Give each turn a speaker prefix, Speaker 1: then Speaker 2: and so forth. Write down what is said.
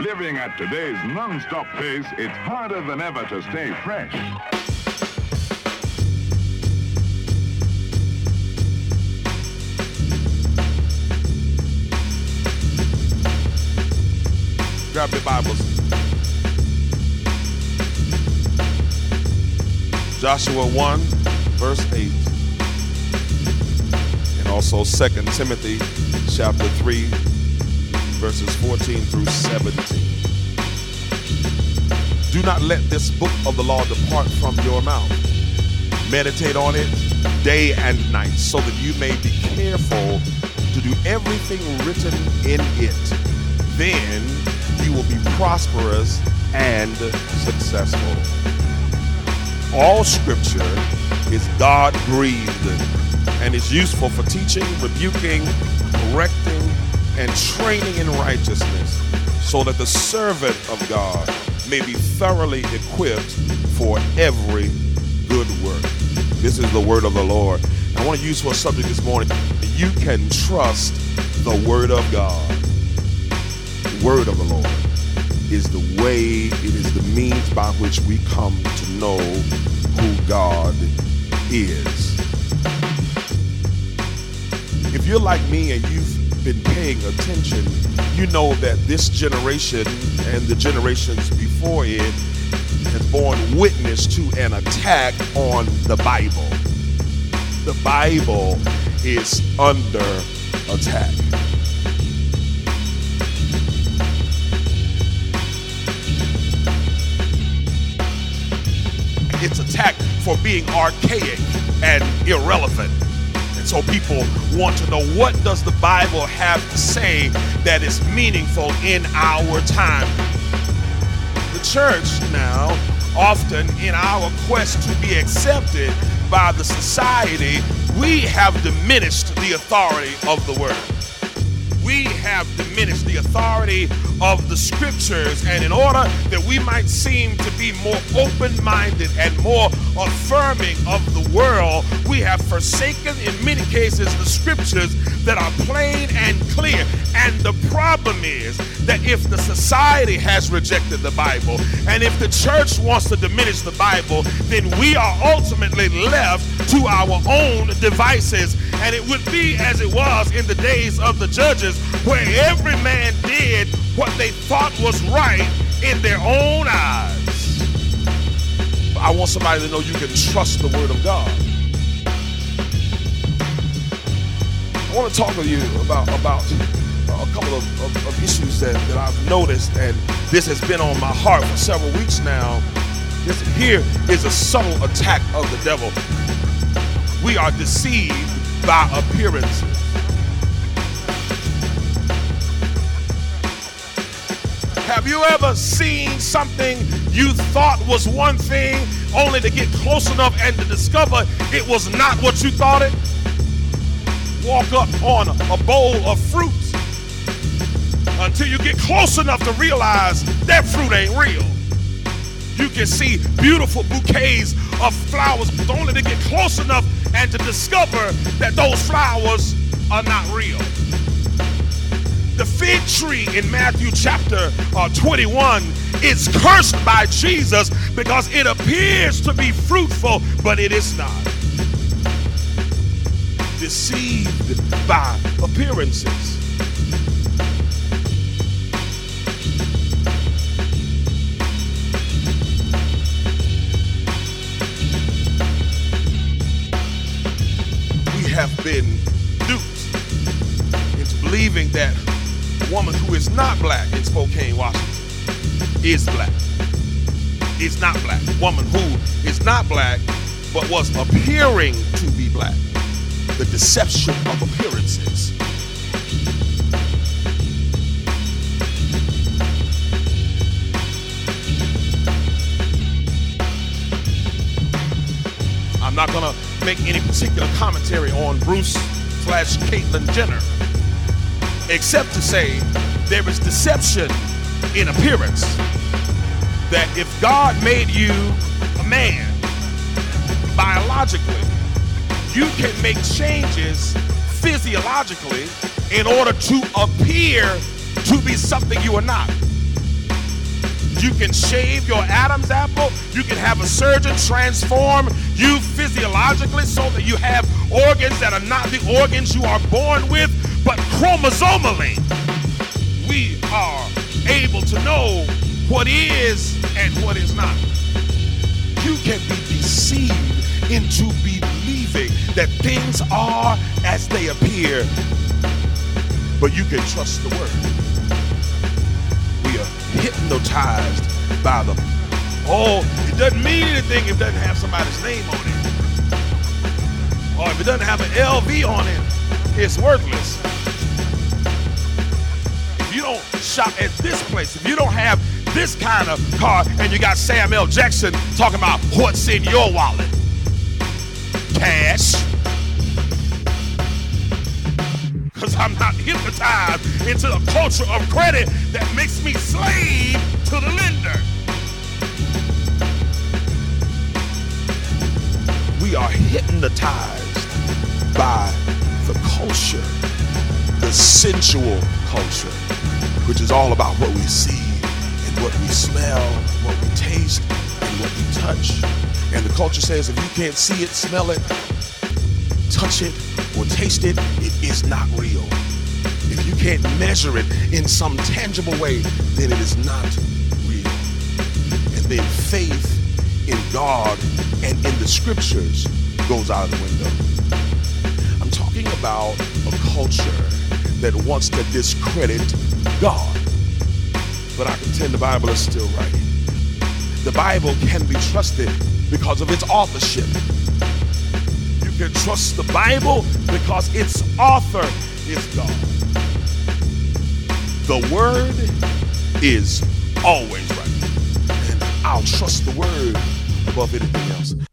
Speaker 1: Living at today's non-stop pace, it's harder than ever to stay fresh.
Speaker 2: Grab your Bibles. Joshua 1, verse 8. And also 2 Timothy chapter 3, verses 14 through 17. Do not let this book of the law depart from your mouth. Meditate on it day and night, so that you may be careful to do everything written in it. Then you will be prosperous and successful. All scripture is God breathed and is useful for teaching, rebuking, correcting, and training in righteousness, so that the servant of God may be thoroughly equipped for every good work. This is the word of the Lord. I want to use for a subject this morning. You can trust the word of God. The word of the Lord is the way, it is the means by which we come to know who God is. If you're like me and you've been paying attention, you know that this generation and the generations before it has borne witness to an attack on the Bible. The Bible is under attack. It's attacked for being archaic and irrelevant. And so people want to know what does the Bible have to say that is meaningful in our time. The church now, often in our quest to be accepted by the society, we have diminished the authority of the word have diminished the authority of the scriptures. And in order that we might seem to be more open minded and more affirming of the world, we have forsaken, in many cases, the scriptures that are plain and clear. And the problem is that if the society has rejected the Bible and if the church wants to diminish the Bible, then we are ultimately left to our own devices. And it would be as it was in the days of the judges, where every man did what they thought was right in their own eyes. I want somebody to know you can trust the Word of God. I want to talk to you about, about uh, a couple of, of, of issues that, that I've noticed, and this has been on my heart for several weeks now. This here is a subtle attack of the devil. We are deceived by appearances. You ever seen something you thought was one thing only to get close enough and to discover it was not what you thought it? Walk up on a bowl of fruit until you get close enough to realize that fruit ain't real. You can see beautiful bouquets of flowers but only to get close enough and to discover that those flowers are not real. The fig tree in Matthew chapter uh, 21 is cursed by Jesus because it appears to be fruitful, but it is not. Deceived by appearances. We have been duped into believing that woman who is not black in Spokane, Washington, is black. Is not black. Woman who is not black but was appearing to be black. The deception of appearances. I'm not gonna make any particular commentary on Bruce slash Caitlyn Jenner except to say there is deception in appearance. That if God made you a man biologically, you can make changes physiologically in order to appear to be something you are not. You can shave your Adam's apple. You can have a surgeon transform you physiologically so that you have organs that are not the organs you are born with, but chromosomally, we are able to know what is and what is not. You can be deceived into believing that things are as they appear, but you can trust the word hypnotized by them. Oh, it doesn't mean anything if it doesn't have somebody's name on it. Or if it doesn't have an LV on it, it's worthless. If you don't shop at this place, if you don't have this kind of car and you got Sam L. Jackson talking about what's in your wallet, cash because I'm not hypnotized into a culture of credit that makes me slave to the lender. We are hypnotized by the culture, the sensual culture, which is all about what we see and what we smell, what we taste, and what we touch. And the culture says if you can't see it, smell it, touch it, or taste it, it is not real. If you can't measure it in some tangible way, then it is not real. And then faith in God and in the scriptures goes out of the window. I'm talking about a culture that wants to discredit God. But I contend the Bible is still right. The Bible can be trusted because of its authorship can trust the Bible because its author is God. The Word is always right. And I'll trust the Word above anything else.